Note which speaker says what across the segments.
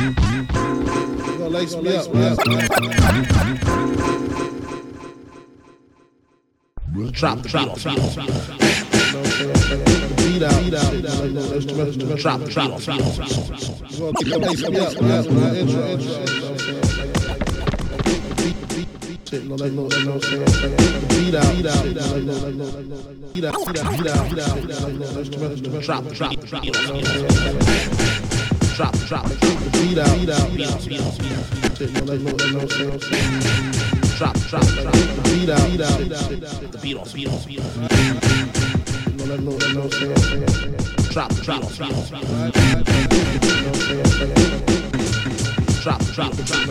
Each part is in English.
Speaker 1: Lace me up. Drop the drop, drop, drop. Beat out, beat out. Drop, drop, drop. Lace me up, man. Intro, intro. Drop, drop, drop drop, drop, drop, the beat out, Drop, drop, beat out, beat out, beat out, shit, no, like, no, no, no, drop, drop, drop, the beat out, beat out, the beat off, beat off, beat off, no, like, no, no, no, drop, drop, drop, drop, drop, drop, drop, drop,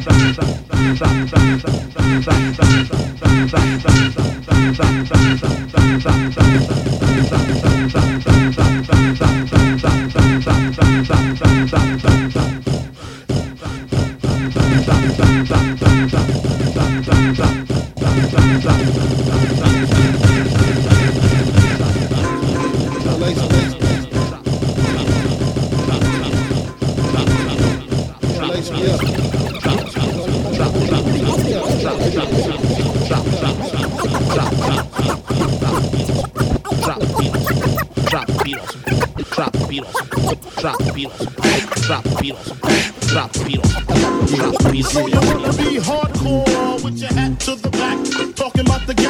Speaker 1: 上上上上 Drop beats. You don't wanna be hardcore Drop your hat to the back, talking about the.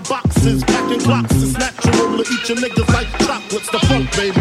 Speaker 1: the boxes, packing blocks. It's natural to eat your niggas like chocolates. The funk, baby.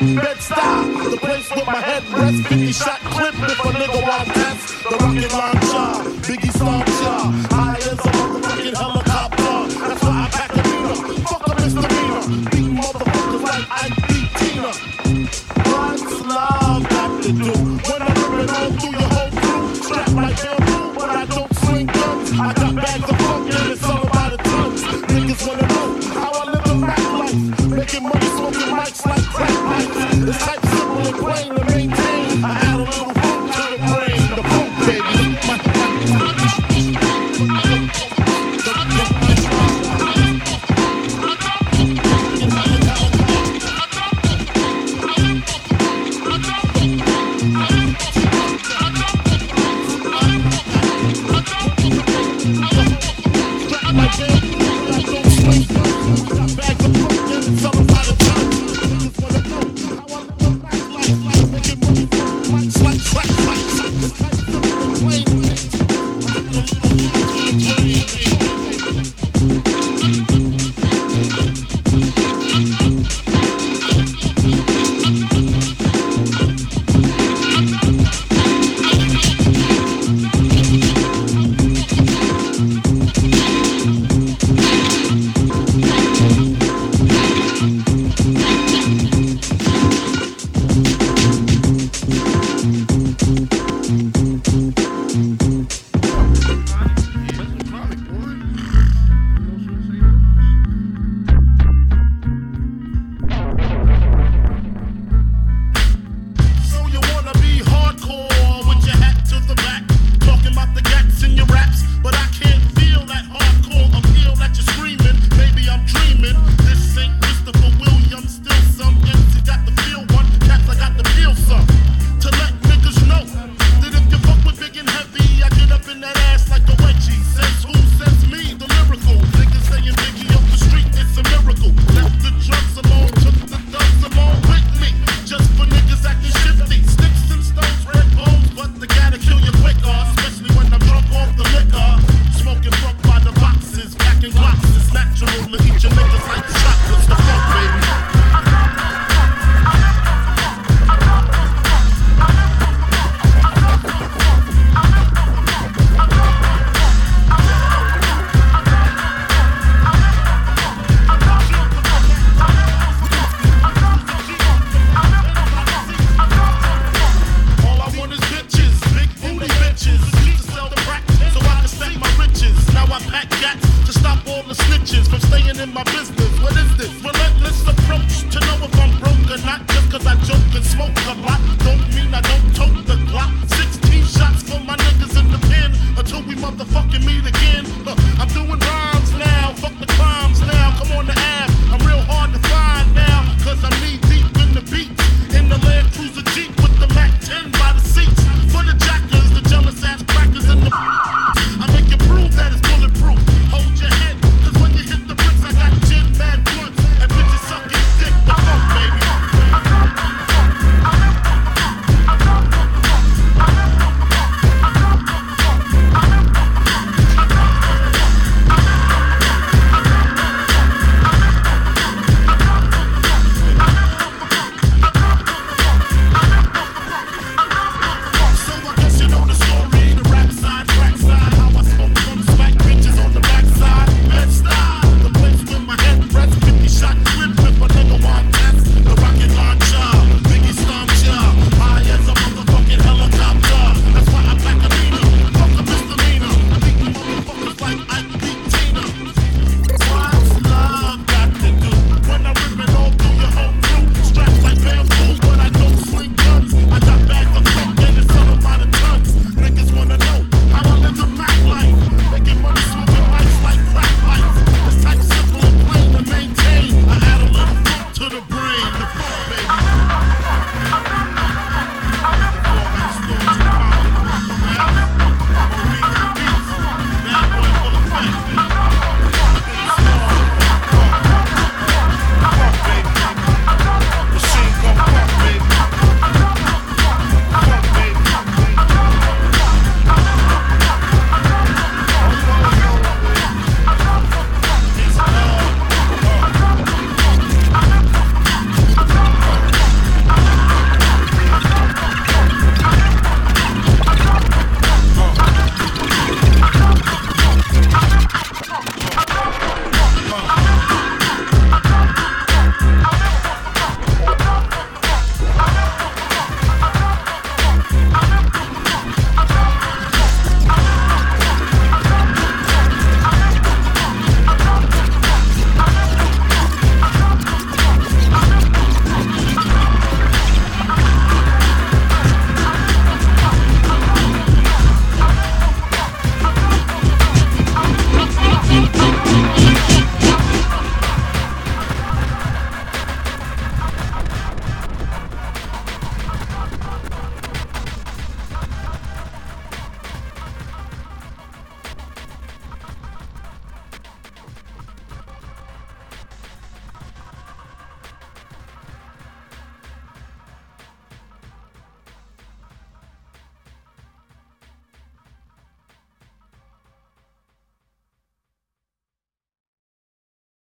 Speaker 1: Bed-Stuy, the place where my head rests. 50 shot clip if a nigga want test. The rocket launcher, Biggie Slancha. High as a motherfucking helicopter. That's why I pack a meter. Fuck a misdemeanor. Beat motherfuckers like I beat Tina. What's love got to do? When I'm ripping on through your whole crew. Strapped like bamboo, but I don't swing guns. I got bags of funk and it's all about the tons. Niggas wanna know how I live the rap life. Making money, smoking mics like type simple and plain.